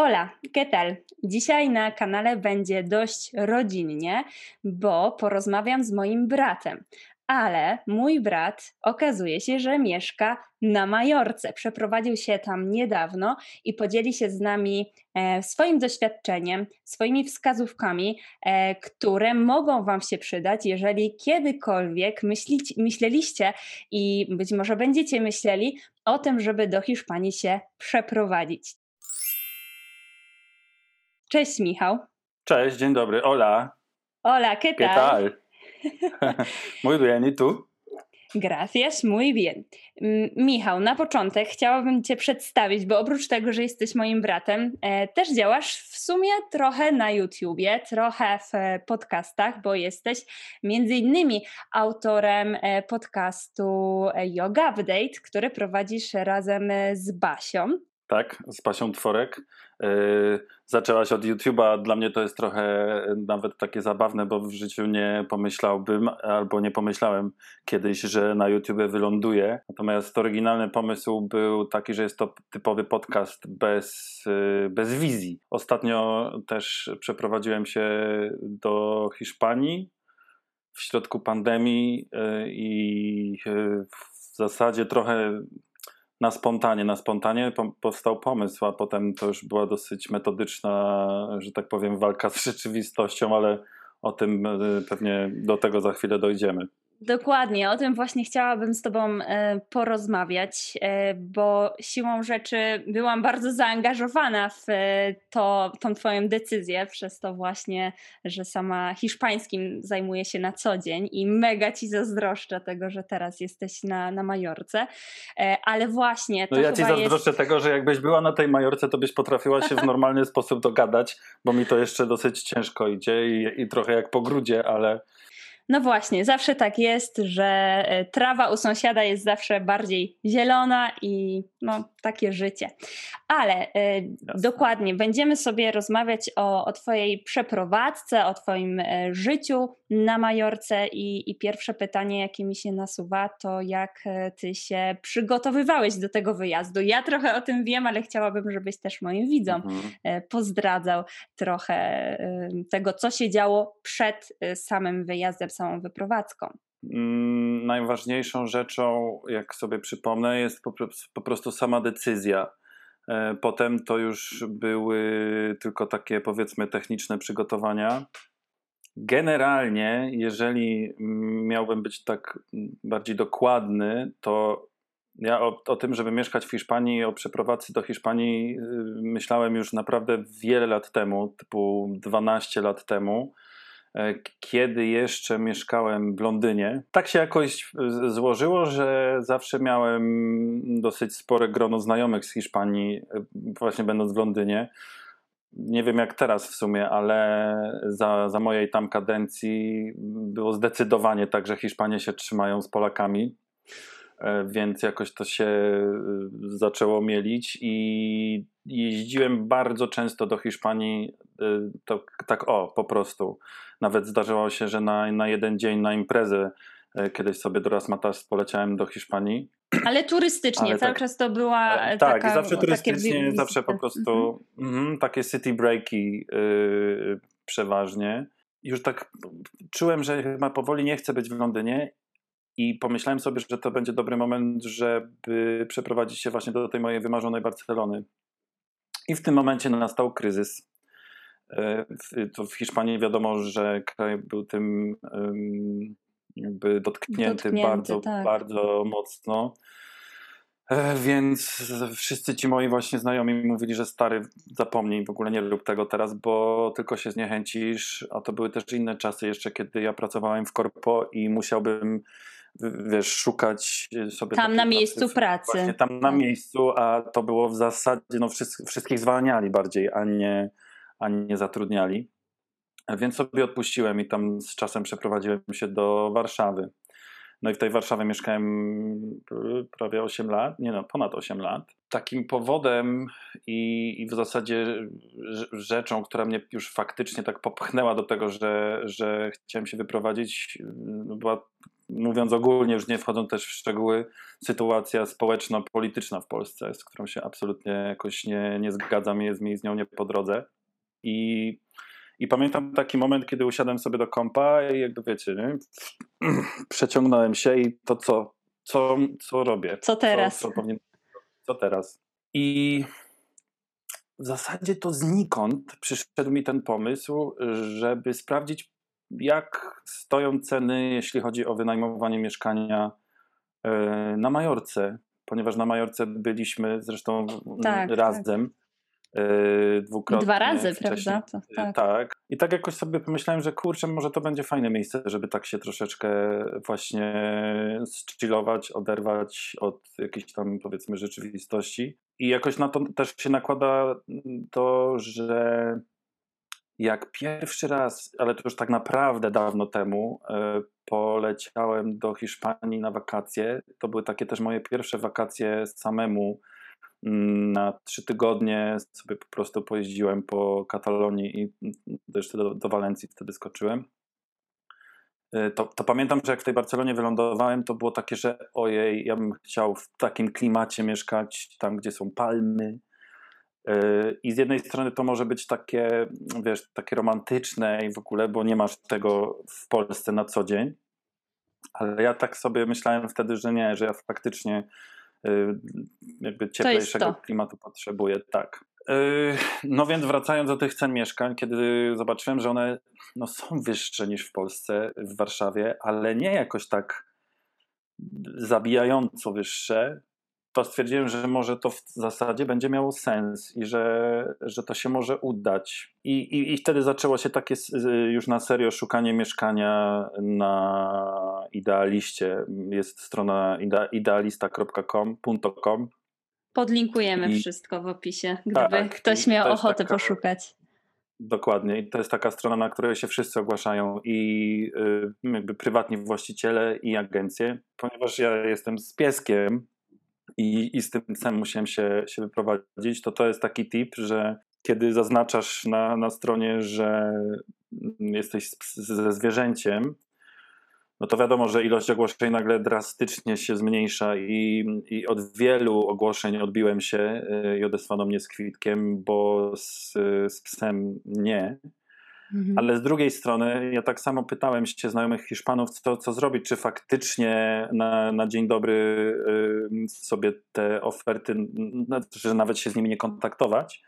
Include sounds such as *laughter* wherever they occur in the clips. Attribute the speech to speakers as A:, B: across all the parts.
A: Hola, ¿qué tal? Dzisiaj na kanale będzie dość rodzinnie, bo porozmawiam z moim bratem. Ale mój brat okazuje się, że mieszka na Majorce. Przeprowadził się tam niedawno i podzieli się z nami e, swoim doświadczeniem, swoimi wskazówkami, e, które mogą Wam się przydać, jeżeli kiedykolwiek myślić, myśleliście i być może będziecie myśleli o tym, żeby do Hiszpanii się przeprowadzić. Cześć Michał.
B: Cześć, dzień dobry. Hola.
A: Hola, ¿qué tal?
B: ¿Qué tal? *laughs* Muy bien, ¿y tú?
A: Gracias, muy bien. Mm, Michał, na początek chciałabym Cię przedstawić, bo oprócz tego, że jesteś moim bratem, e, też działasz w sumie trochę na YouTubie, trochę w e, podcastach, bo jesteś między innymi autorem e, podcastu Yoga Update, który prowadzisz razem z Basią.
B: Tak, z Basią Tworek. Yy, zaczęłaś od YouTube'a. Dla mnie to jest trochę nawet takie zabawne, bo w życiu nie pomyślałbym albo nie pomyślałem kiedyś, że na YouTubie wyląduję. Natomiast oryginalny pomysł był taki, że jest to typowy podcast bez, yy, bez wizji. Ostatnio też przeprowadziłem się do Hiszpanii w środku pandemii yy, i w zasadzie trochę na spontanie, na spontanie powstał pomysł, a potem to już była dosyć metodyczna, że tak powiem, walka z rzeczywistością, ale o tym e, pewnie do tego za chwilę dojdziemy.
A: Dokładnie, o tym właśnie chciałabym z Tobą e, porozmawiać, e, bo siłą rzeczy byłam bardzo zaangażowana w e, to, tą Twoją decyzję, przez to właśnie, że sama hiszpańskim zajmuję się na co dzień i mega Ci zazdroszczę tego, że teraz jesteś na, na Majorce, ale właśnie.
B: no ja Ci zazdroszczę jest... tego, że jakbyś była na tej Majorce, to byś potrafiła się w *laughs* normalny sposób dogadać, bo mi to jeszcze dosyć ciężko idzie i, i trochę jak po grudzie, ale.
A: No właśnie, zawsze tak jest, że e, trawa u sąsiada jest zawsze bardziej zielona i no, takie życie. Ale e, dokładnie, będziemy sobie rozmawiać o, o Twojej przeprowadzce, o Twoim e, życiu na Majorce i, i pierwsze pytanie, jakie mi się nasuwa, to jak Ty się przygotowywałeś do tego wyjazdu. Ja trochę o tym wiem, ale chciałabym, żebyś też moim widzom mhm. pozdradzał trochę tego, co się działo przed samym wyjazdem samą wyprowadzką?
B: Mm, najważniejszą rzeczą, jak sobie przypomnę, jest po, po prostu sama decyzja. E, potem to już były tylko takie, powiedzmy, techniczne przygotowania. Generalnie, jeżeli miałbym być tak bardziej dokładny, to ja o, o, tym, żeby mieszkać w Hiszpanii, o przeprowadzce do Hiszpanii, y, myślałem już naprawdę wiele lat temu, typu 12 lat temu. E, kiedy jeszcze mieszkałem w Londynie. Tak się jakoś e, złożyło, że zawsze miałem dosyć spore grono znajomych z Hiszpanii, e, właśnie będąc w Londynie. Nie wiem jak teraz w sumie, ale za, za mojej tam kadencji było zdecydowanie tak, że Hiszpanie się trzymają z Polakami więc jakoś to się zaczęło mielić i jeździłem bardzo często do Hiszpanii, to, tak o, po prostu. Nawet zdarzyło się, że na, na jeden dzień na imprezę e, kiedyś sobie do Rasmatas poleciałem do Hiszpanii.
A: Ale turystycznie, Ale cały tak, czas to była
B: e, Tak, taka, zawsze turystycznie, zawsze po prostu mhm. mm, takie city breaki yy, przeważnie. Już tak czułem, że chyba powoli nie chcę być w Londynie i pomyślałem sobie, że to będzie dobry moment, żeby przeprowadzić się właśnie do tej mojej wymarzonej Barcelony. I w tym momencie nastał kryzys E, to w Hiszpanii wiadomo, że kraj był tym jakby dotknięty, dotknięty bardzo, tak. bardzo mocno. E, więc wszyscy ci moi właśnie znajomi mówili, że stary, zapomnij, w ogóle nie rób tego teraz, bo tylko się zniechęcisz. A to były też inne czasy jeszcze, kiedy ja pracowałem w korpo i musiałbym wiesz, szukać sobie
A: tam na miejscu pracy.
B: Właśnie tam na tak. miejscu, a to było w zasadzie, no wszystkich zwalniali bardziej, a nie, ani nie zatrudniali. Więc sobie odpuściłem i tam z czasem przeprowadziłem się do Warszawy. No i w tej Warszawie mieszkałem prawie 8 lat, nie no, ponad 8 lat. Takim powodem i, i w zasadzie rzeczą, która mnie już faktycznie tak popchnęła do tego, że, że chciałem się wyprowadzić, była mówiąc ogólnie, już nie wchodzą też w szczegóły, sytuacja społeczno-polityczna w Polsce, z którą się absolutnie jakoś nie, nie zgadzam jest mi z nią nie po drodze. I, I pamiętam taki moment, kiedy usiadłem sobie do kompa i jakby wiecie, nie? *clears throat* przeciągnąłem się i to co, co, co robię?
A: Co teraz?
B: Co, co, powinien, co teraz? I w zasadzie to znikąd przyszedł mi ten pomysł, żeby sprawdzić, jak stoją ceny, jeśli chodzi o wynajmowanie mieszkania e, na Majorce, ponieważ na Majorce byliśmy zresztą tak, razem. Tak. Dwukrotnie.
A: Dwa razy, wcześniej. prawda? To,
B: e, tak. tak. I tak jakoś sobie pomyślałem, że kurczę, może to będzie fajne miejsce, żeby tak się troszeczkę właśnie zchillować, oderwać od jakiejś tam powiedzmy rzeczywistości. I jakoś na to też się nakłada to, że jak pierwszy raz, ale to już tak naprawdę dawno temu, e, poleciałem do Hiszpanii na wakacje, to były takie też moje pierwsze wakacje samemu. Mm, na trzy tygodnie sobie po prostu pojeździłem po Katalonii i jeszcze do, do Walencji wtedy skoczyłem. E, to, to, pamiętam, że jak w tej Barcelonie wylądowałem, to było takie, że ojej, ja bym chciał w takim klimacie mieszkać, tam gdzie są palmy, I z jednej strony to może być takie, wiesz, takie romantyczne i w ogóle, bo nie masz tego w Polsce na co dzień. Ale ja tak sobie myślałem wtedy, że nie, że ja faktycznie yy, jakby cieplejszego klimatu potrzebuję. Tak. Yy, no więc wracając do tych cen mieszkań, kiedy zobaczyłem, że one no, są wyższe niż w Polsce, w Warszawie, ale nie jakoś tak zabijająco wyższe, to stwierdziłem, że może to w zasadzie będzie miało sens i że, że to się może udać. I, i, I wtedy zaczęło się takie już na serio szukanie mieszkania na idealiście. Jest strona idealista.com.
A: Podlinkujemy I, wszystko w opisie, gdyby tak, ktoś miał ochotę taka, poszukać.
B: Dokładnie. I to jest taka strona, na której się wszyscy ogłaszają i y, jakby prywatni właściciele i agencje, ponieważ ja jestem z pieskiem, i, i z tym psem musiałem się, się wyprowadzić, to to jest taki tip, że kiedy zaznaczasz na, na stronie, że jesteś ze zwierzęciem, no to wiadomo, że ilość ogłoszeń nagle drastycznie się zmniejsza i, i od wielu ogłoszeń odbiłem się y, i odesłano mnie z kwitkiem, bo z, z psem nie. Mhm. Ale z drugiej strony, ja tak samo pytałem się znajomych Hiszpanów, co, co zrobić, czy faktycznie na, na dzień dobry y, sobie te oferty, że nawet się z nimi nie kontaktować.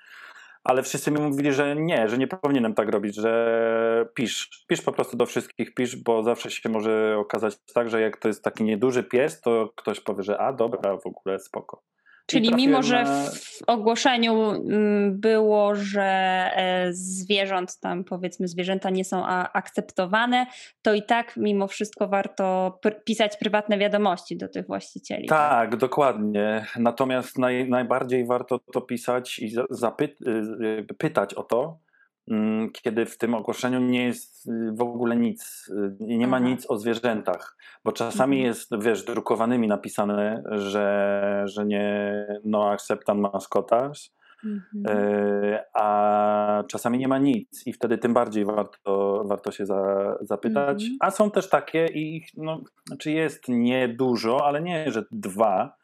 B: Ale wszyscy mi mówili, że nie, że nie powinienem tak robić, że pisz, pisz po prostu do wszystkich, pisz, bo zawsze się może okazać tak, że jak to jest taki nieduży pies, to ktoś powie, że a dobra, w ogóle spoko.
A: Czyli mimo, że w ogłoszeniu mm, było, że e, zwierząt tam powiedzmy zwierzęta nie są akceptowane, to i tak mimo wszystko warto pisać prywatne wiadomości do tych właścicieli.
B: Tak, tak? dokładnie. Natomiast naj, najbardziej warto to pisać i zapytać y, pytać o to, kiedy w tym ogłoszeniu nie jest y, w ogóle nic, y, nie ma Aha. nic o zwierzętach, bo czasami mhm. jest, wiesz, drukowanymi napisane, że, że nie no acceptan mascotas, mhm. Y, a czasami nie ma nic i wtedy tym bardziej warto, warto się za, zapytać. Mhm. A są też takie i no, znaczy jest niedużo, ale nie, że dwa,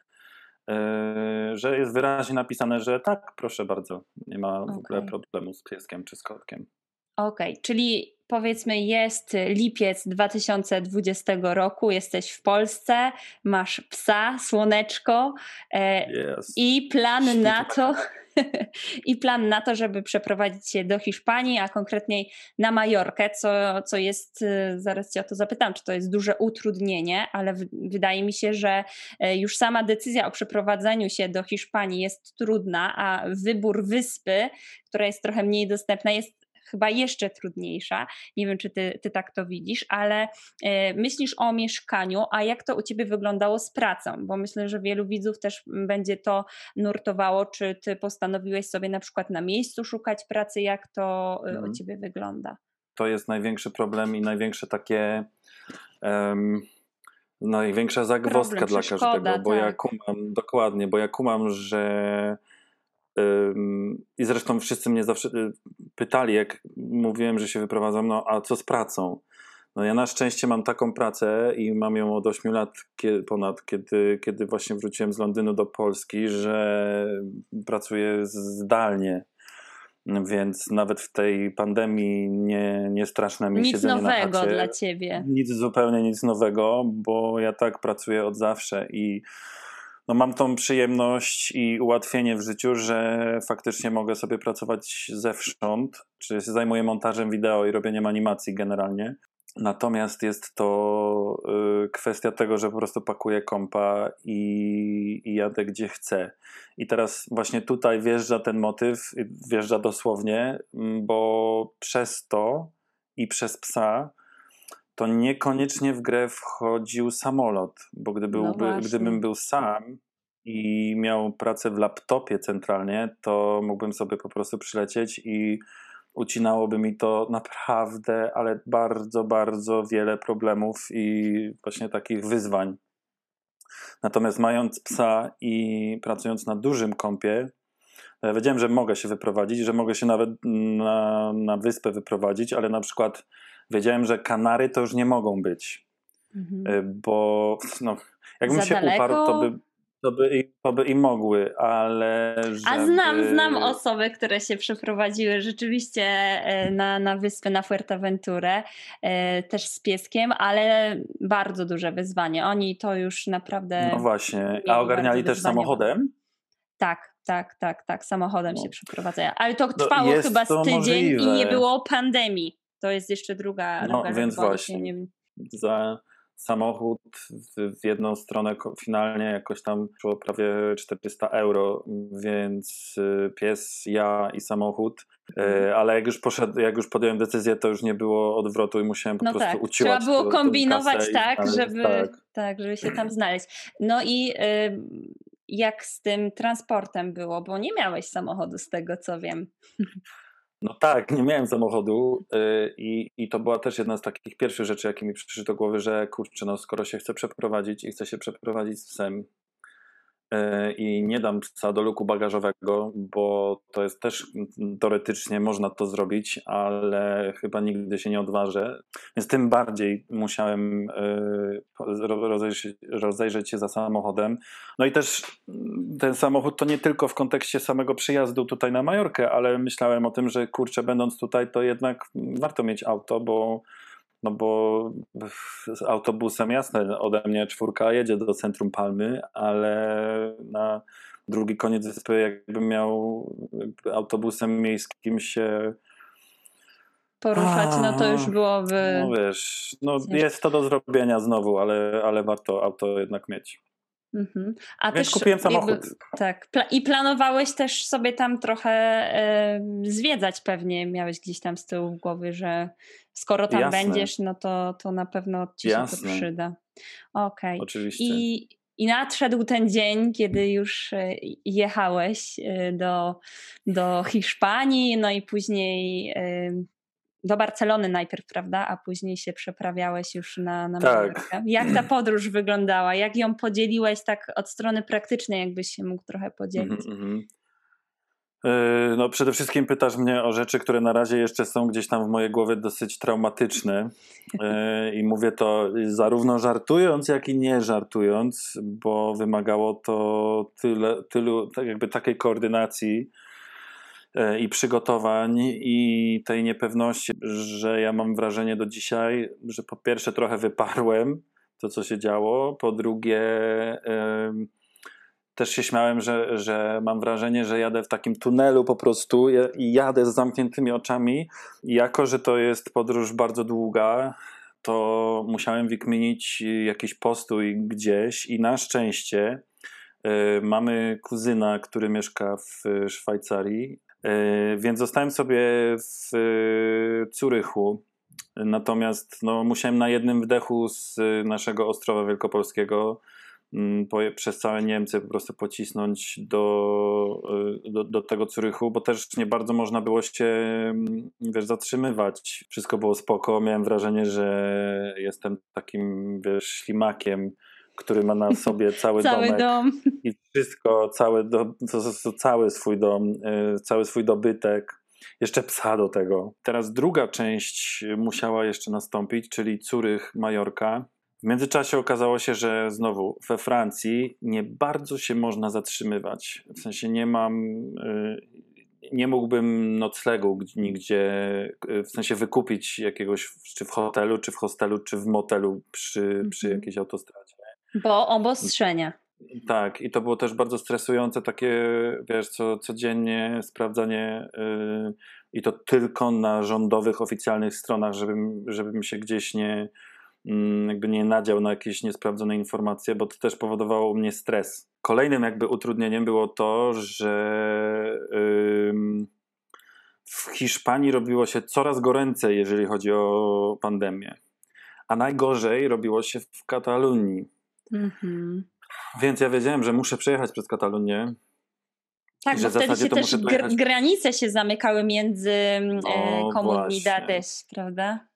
B: że jest wyraźnie napisane, że tak, proszę bardzo, nie ma w ogóle problemu z pieskiem czy z kotkiem.
A: Okej, okay, czyli powiedzmy jest lipiec 2020 roku, jesteś w Polsce, masz psa, słoneczko e, yes. i plan na to *laughs* i plan na to, żeby przeprowadzić się do Hiszpanii, a konkretniej na Majorkę, co, co jest, y, zaraz Cię o to zapytam, czy to jest duże utrudnienie, ale w, wydaje mi się, że e, już sama decyzja o przeprowadzeniu się do Hiszpanii jest trudna, a wybór wyspy, która jest trochę mniej dostępna, jest chyba jeszcze trudniejsza. Nie wiem, czy ty, ty tak to widzisz, ale e, myślisz o mieszkaniu, a jak to u ciebie wyglądało z pracą? Bo myślę, że wielu widzów też będzie to nurtowało, czy ty postanowiłeś sobie na przykład na miejscu szukać pracy, jak to e, mhm. u ciebie wygląda?
B: To jest największy problem i największe takie. Um największa zagwozdka Problem, dla każdego, bo tak. ja kumam, dokładnie, bo ja kumam, że i zresztą wszyscy mnie zawsze y, pytali, jak mówiłem, że się wyprowadzam, no a co z pracą? No ja na szczęście mam taką pracę i mam ją od 8 lat ponad, kiedy, kiedy właśnie wróciłem z Londynu do Polski, że pracuję zdalnie. Więc nawet w tej pandemii nie, nie straszne mi
A: nic
B: siedzenie
A: nowego
B: na chacie.
A: dla ciebie.
B: Nic zupełnie nic nowego, bo ja tak pracuję od zawsze i no mam tą przyjemność i ułatwienie w życiu, że faktycznie mogę sobie pracować zewsząd, czy się zajmuję montażem wideo i robieniem animacji generalnie. Natomiast jest to y, kwestia tego, że po prostu pakuję kompa i, i, jadę gdzie chcę. I teraz właśnie tutaj wjeżdża ten motyw, wjeżdża dosłownie, bo przez to i przez psa to niekoniecznie w grę wchodził samolot, bo gdyby, no gdybym był sam i miał pracę w laptopie centralnie, to mógłbym sobie po prostu przylecieć i ucinałoby mi to naprawdę, ale bardzo, bardzo wiele problemów i właśnie takich wyzwań. Natomiast mając psa i pracując na dużym kąpie, ja wiedziałem, że mogę się wyprowadzić, że mogę się nawet na, na wyspę wyprowadzić, ale na przykład wiedziałem, że Kanary to już nie mogą być. Mhm. Bo no, jakbym Za się daleko? uparł, to by to by, i, to by i mogły, ale. Żeby...
A: A znam, znam osoby, które się przeprowadziły rzeczywiście e, na, na wyspę, na Fuerteventurę, e, też z pieskiem, ale bardzo duże wyzwanie. Oni to już naprawdę.
B: No właśnie. A ogarniali też samochodem?
A: Tak, tak, tak, tak. Samochodem no. się przeprowadzają. Ale to no, trwało no chyba z tydzień możliwe. i nie było pandemii. To jest jeszcze druga.
B: No więc właśnie. Nie... Za samochód w, jedną stronę finalnie jakoś tam szło prawie 400 euro, więc y, pies, ja i samochód. Y, mhm. Ale jak już, poszedł, jak już podjąłem decyzję, to już nie było odwrotu i musiałem po no prostu tak. uciłać.
A: Trzeba było kombinować tak, żeby, tak. tak, żeby się tam znaleźć. No i y, jak z tym transportem było, bo nie miałeś samochodu z tego co wiem. *laughs*
B: No tak, nie miałem samochodu yy, i, i to była też jedna z takich pierwszych rzeczy, jakie mi przyszły do głowy, że kurczę, no skoro się chcę przeprowadzić i chcę się przeprowadzić z psem, i nie dam psa do luku bagażowego, bo to jest też teoretycznie można to zrobić, ale chyba nigdy się nie odważę. Więc tym bardziej musiałem e, rozejrzeć, rozejrzeć się za samochodem. No i też ten samochód to nie tylko w kontekście samego przyjazdu tutaj na Majorkę, ale myślałem o tym, że kurczę, będąc tutaj, to jednak warto mieć auto, bo no bo z autobusem jasne, ode mnie czwórka jedzie do centrum Palmy, ale na drugi koniec wyspy jakbym miał autobusem miejskim się
A: poruszać, no to już byłoby...
B: No wiesz, no jest to do zrobienia znowu, ale, ale warto auto jednak mieć.
A: Mhm. A Więc też kupiłem samochód. Jakby, tak. I planowałeś też sobie tam trochę zwiedzać pewnie. Miałeś gdzieś tam z tyłu głowy, że skoro tam Jasne. będziesz, no to, to na pewno ci Jasne. się to przyda. Okej. Okay.
B: Oczywiście.
A: I, I nadszedł ten dzień, kiedy już e, jechałeś e, do, do Hiszpanii, no i później do Barcelony najpierw, prawda? A później się przeprawiałeś już na, na tak. Jak ta podróż wyglądała? Jak ją podzieliłeś tak od strony praktycznej, jakbyś się mógł trochę podzielić? Mm -hmm.
B: No, przede wszystkim pytasz mnie o rzeczy, które na razie jeszcze są gdzieś tam w mojej głowie dosyć traumatyczne. I mówię to zarówno żartując, jak i nie żartując, bo wymagało to tyle, tylu, tak jakby takiej koordynacji E, i przygotowań i tej niepewności, że ja mam wrażenie do dzisiaj, że po pierwsze trochę wyparłem to, co się działo, po drugie też się śmiałem, że, że mam wrażenie, że jadę w takim tunelu po prostu i jadę z zamkniętymi oczami. Jako, że to jest podróż bardzo długa, to musiałem wykminić jakiś postój gdzieś i na szczęście y, mamy kuzyna, który mieszka w Szwajcarii E, więc zostałem sobie w e, Curychu. Natomiast no, musiałem na jednym wdechu z naszego Ostrowa Wielkopolskiego mm, przez całe Niemcy po prostu pocisnąć do, e, do, do, tego Curychu, bo też nie bardzo można było się mm, wiesz, zatrzymywać. Wszystko było spoko. Miałem wrażenie, że jestem takim wiesz, ślimakiem który ma na sobie *laughs* cały,
A: cały
B: domek
A: dom.
B: i wszystko, cały, do, cały swój dom, y, cały swój dobytek. jeszcze psa do tego. Teraz druga część musiała jeszcze nastąpić, czyli Curych, Majorka. W międzyczasie okazało się, że znowu we Francji nie bardzo się można zatrzymywać. W sensie nie mam, y, nie mógłbym noclegu nigdzie, y, w sensie wykupić jakiegoś, czy w hotelu, czy w hostelu, czy w motelu przy, przy mhm. jakiejś autostradzie.
A: Bo obostrzenia.
B: Tak, i to było też bardzo stresujące, takie, wiesz, co, codziennie sprawdzanie yy, i to tylko na rządowych, oficjalnych stronach, żebym, żebym się gdzieś nie, yy, jakby nie nadział na jakieś niesprawdzone informacje, bo to też powodowało mnie stres. Kolejnym jakby utrudnieniem było to, że w Hiszpanii robiło się coraz goręcej, jeżeli chodzi o pandemię. A najgorzej robiło się w Katalunii. Mm-hmm. Więc ja wiedziałem, że muszę przejechać przez Katalonię.
A: Tak, bo wtedy się też gr- granice się zamykały między no, comunidades, prawda?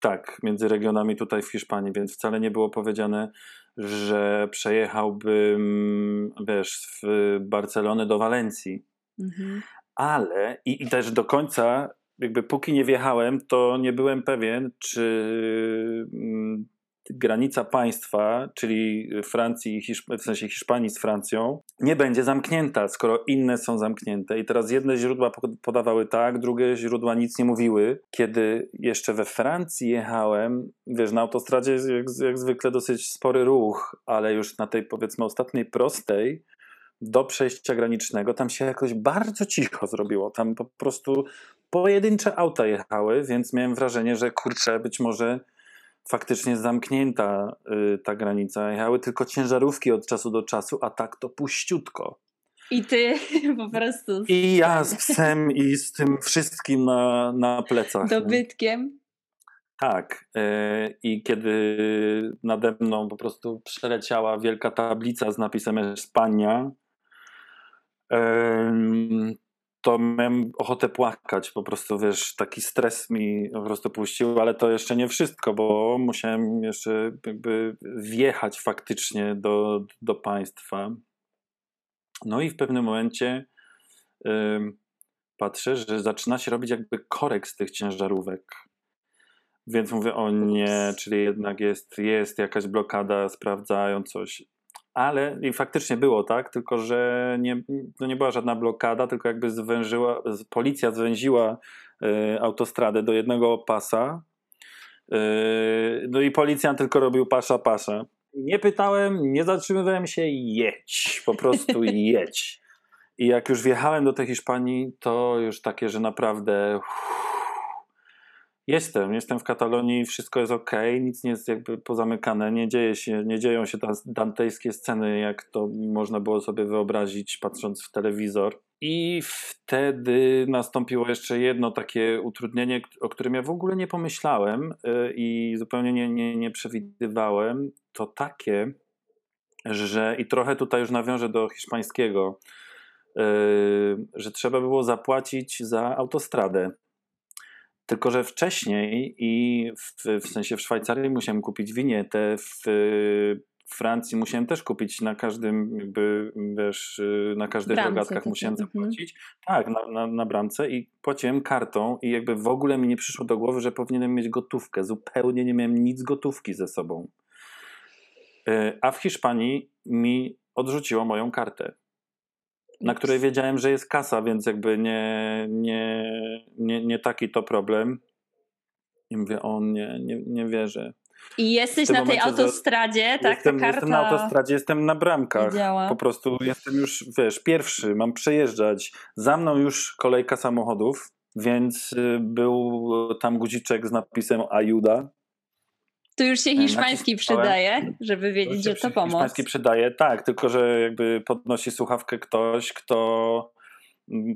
B: Tak, między regionami tutaj w Hiszpanii, więc wcale nie było powiedziane, że przejechałbym, wiesz, w Barcelony do Walencji. Mhm. Ale i, i też do końca, jakby póki nie wjechałem, to nie byłem pewien, czy mm, granica państwa, czyli Francji, w sensie Hiszpanii z Francją, nie będzie zamknięta, skoro inne są zamknięte. I teraz jedne źródła podawały tak, drugie źródła nic nie mówiły. Kiedy jeszcze we Francji jechałem, wiesz, na autostradzie jak, jak zwykle dosyć spory ruch, ale już na tej powiedzmy ostatniej prostej, do przejścia granicznego, tam się jakoś bardzo cicho zrobiło. Tam po prostu pojedyncze auta jechały, więc miałem wrażenie, że kurczę, być może faktycznie zamknięta y, ta granica. Jechały tylko ciężarówki od czasu do czasu, a tak to puściutko.
A: I ty *laughs* po prostu.
B: I ja *laughs* z psem i z tym wszystkim na, na plecach.
A: Dobytkiem.
B: Tak. Y, I kiedy nade mną po prostu przeleciała wielka tablica z napisem Espania, to miałem ochotę płakać, po prostu wiesz, taki stres mi po prostu puścił, ale to jeszcze nie wszystko, bo musiałem jeszcze jakby wjechać faktycznie do, do państwa. No i w pewnym momencie yy, patrzę, że zaczyna się robić jakby korek z tych ciężarówek. Więc mówię, o nie, czyli jednak jest, jest jakaś blokada, sprawdzają coś ale i faktycznie było tak, tylko że nie, to nie była żadna blokada, tylko jakby zwężyła, policja zwęziła y, autostradę do jednego pasa. Y, no i policjant tylko robił pasza, pasza. Nie pytałem, nie zatrzymywałem się, jedź, po prostu *laughs* jedź. I jak już wjechałem do tej Hiszpanii, to już takie, że naprawdę. Uff, Jestem, jestem w Katalonii, wszystko jest ok, nic nie jest jakby pozamykane, nie dzieje się, nie dzieją się dantejskie sceny, jak to można było sobie wyobrazić patrząc w telewizor. I wtedy nastąpiło jeszcze jedno takie utrudnienie, o którym ja w ogóle nie pomyślałem y, i zupełnie nie, nie, nie przewidywałem. To takie, że i trochę tutaj już nawiążę do hiszpańskiego, y, że trzeba było zapłacić za autostradę tylko, że wcześniej i w, w sensie w Szwajcarii musiałem kupić winietę, w Francji musiałem też kupić na każdym, jakby wiesz, na każdych bramce, rogatkach musiałem mhm. zapłacić. Tak, na, na, na bramce i płaciłem kartą i jakby w ogóle mi nie przyszło do głowy, że powinienem mieć gotówkę. Zupełnie nie miałem nic gotówki ze sobą. E, a w Hiszpanii mi odrzuciło moją kartę na której wiedziałem, że jest kasa, więc jakby nie, nie, nie, nie taki to problem. I mówię, on nie, nie, nie wierzę.
A: I jesteś na tej autostradzie, tak?
B: Jestem, jestem na autostradzie, jestem na bramkach. Po prostu jestem już, wiesz, pierwszy, mam przejeżdżać. Za mną już kolejka samochodów, więc y, był tam guziczek z napisem Ajuda.
A: Tu już się hiszpański przydaje, żeby wiedzieć, że to pomoc.
B: Hiszpański przydaje, tak, tylko że jakby podnosi słuchawkę ktoś, kto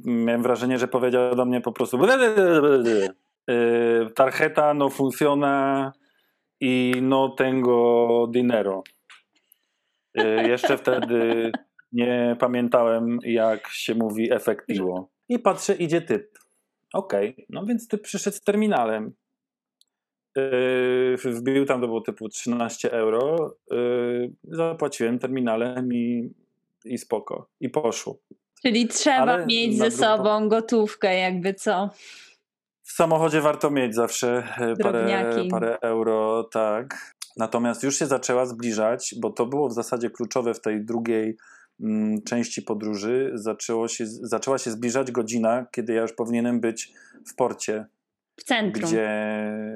B: miałem wrażenie, że powiedział do mnie po prostu y, tarjeta no funciona i no tengo dinero. Y, jeszcze wtedy nie pamiętałem, jak się mówi efektivo. I patrzę, idzie typ. Okej, okay. no więc typ przyszedł z terminalem. Yy, wbił tam, to było typu 13 euro. Yy, zapłaciłem terminalem i, i spoko. I poszło.
A: Czyli trzeba mieć ze sobą gotówkę, jakby co.
B: W samochodzie warto mieć zawsze e, parę, parę euro, tak. Natomiast już się zaczęła zbliżać, bo to było w zasadzie kluczowe w tej drugiej mm, części podróży. Zaczęło się, zaczęła się zbliżać godzina, kiedy ja już powinienem być w porcie.
A: W centrum.
B: Gdzie,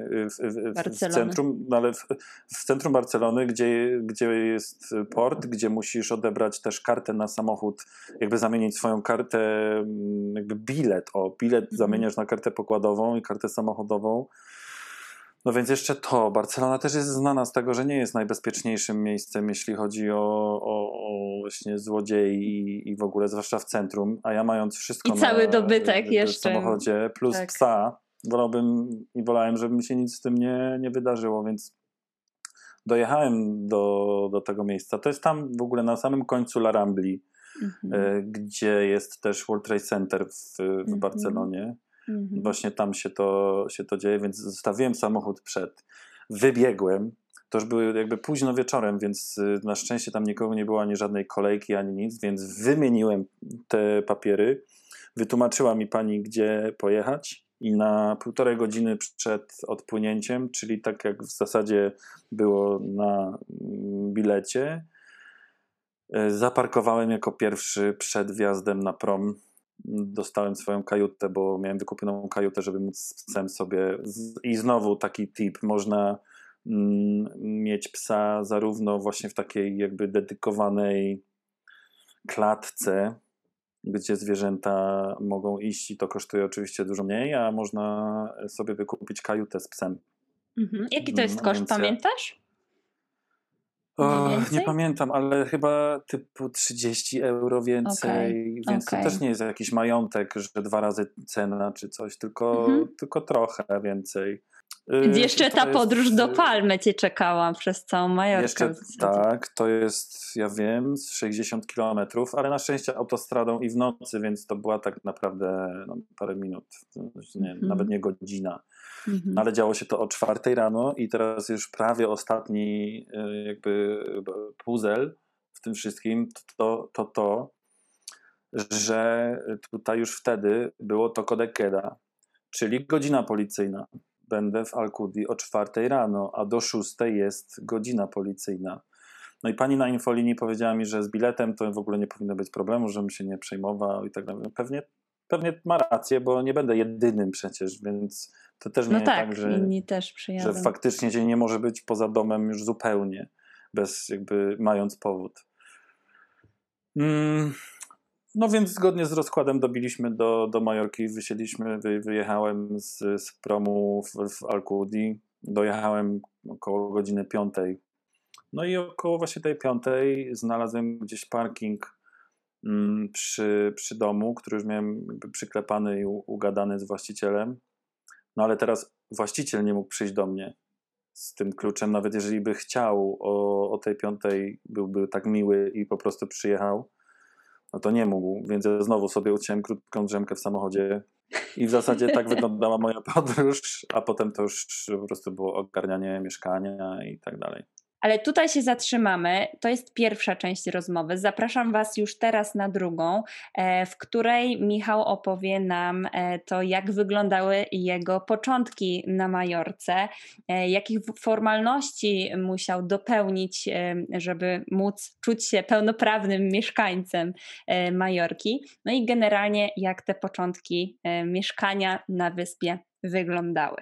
B: w, w, w centrum, no ale w, w, centrum Barcelony, gdzie, gdzie jest port, gdzie musisz odebrać też kartę na samochód, jakby zamienić swoją kartę, mm, jakby bilet. O, bilet mhm. zamieniasz na kartę pokładową i kartę samochodową. No więc jeszcze to. Barcelona też jest znana z tego, że nie jest najbezpieczniejszym miejscem, jeśli chodzi o, o, o właśnie złodziei i, i, w ogóle, zwłaszcza w centrum. A ja mając wszystko
A: I cały na, dobytek
B: w,
A: jeszcze.
B: samochodzie, plus tak. psa, wolałbym i wolałem, żeby mi się nic z tym nie, nie wydarzyło, więc dojechałem do, do tego miejsca. To jest tam w ogóle na samym końcu La Rambli, mhm. E, gdzie jest też World Trade Center w, w mhm. Barcelonie. Mhm. Właśnie tam się to, się to dzieje, więc zostawiłem samochód przed. Wybiegłem. To już były jakby późno wieczorem, więc y, na szczęście tam nikogo nie było, ani żadnej kolejki, ani nic, więc wymieniłem te papiery. Wytłumaczyła mi pani, gdzie pojechać i na półtorej godziny przed odpłynięciem, czyli tak jak w zasadzie było na mm, bilecie, y, zaparkowałem jako pierwszy przed wjazdem na prom dostałem swoją kajutę, bo miałem wykupioną kajutę, żeby móc z psem sobie. I znowu taki tip: można mm, mieć psa zarówno właśnie w takiej jakby dedykowanej klatce, gdzie zwierzęta mogą iść i to kosztuje oczywiście dużo mniej, a można sobie wykupić kajutę z psem.
A: Mhm. Jaki to jest mm, koszt, pamiętasz?
B: O, nie pamiętam, ale chyba typu 30 euro więcej, okay. więc okay. to też nie jest jakiś majątek, że dwa razy cena czy coś, tylko, mhm. tylko trochę więcej.
A: Jeszcze ta jest, podróż do y, Palmy cię czekała przez całą Majorkę. Jeszcze,
B: tak, to jest, ja wiem, 60 kilometrów, ale na szczęście autostradą i w nocy, więc to była tak naprawdę no, parę minut, nie, mhm. nawet nie godzina. Mhm. Ale działo się to o czwartej rano i teraz już prawie ostatni y, jakby puzzle w tym wszystkim to to, to że tutaj już wtedy było to kodekeda, czyli godzina policyjna. Będę w Alcudi o czwartej rano, a do szóstej jest godzina policyjna. No i pani na infolinii powiedziała mi, że z biletem to w ogóle nie powinno być problemu, żebym się nie przejmował i tak dalej. Pewnie, pewnie ma rację, bo nie będę jedynym przecież, więc to też nie no tak, tak że,
A: inni też przyjadą.
B: że faktycznie dzień nie może być poza domem już zupełnie, bez jakby mając powód. Mm, no więc zgodnie z rozkładem dobiliśmy do, do Majorki, wysiedliśmy, wy, wyjechałem z, z promu w, w Alcudi, dojechałem około godziny piątej. No i około właśnie tej piątej znalazłem gdzieś parking mm, przy, przy domu, który już miałem przyklepany i ugadany z właścicielem. No ale teraz właściciel nie mógł przyjść do mnie z tym kluczem, nawet jeżeli by chciał o, o tej piątej, byłby tak miły i po prostu przyjechał, no to nie mógł, więc ja znowu sobie uciąłem krótką drzemkę w samochodzie i w zasadzie tak *laughs* wyglądała moja podróż, a potem to już po prostu było ogarnianie mieszkania i tak dalej.
A: Ale tutaj się zatrzymamy. To jest pierwsza część rozmowy. Zapraszam Was już teraz na drugą, e, w której Michał opowie nam e, to, jak wyglądały jego początki na Majorce, e, jakich formalności musiał dopełnić, żeby móc czuć się pełnoprawnym mieszkańcem Majorki. No i generalnie, jak te początki mieszkania na wyspie wyglądały.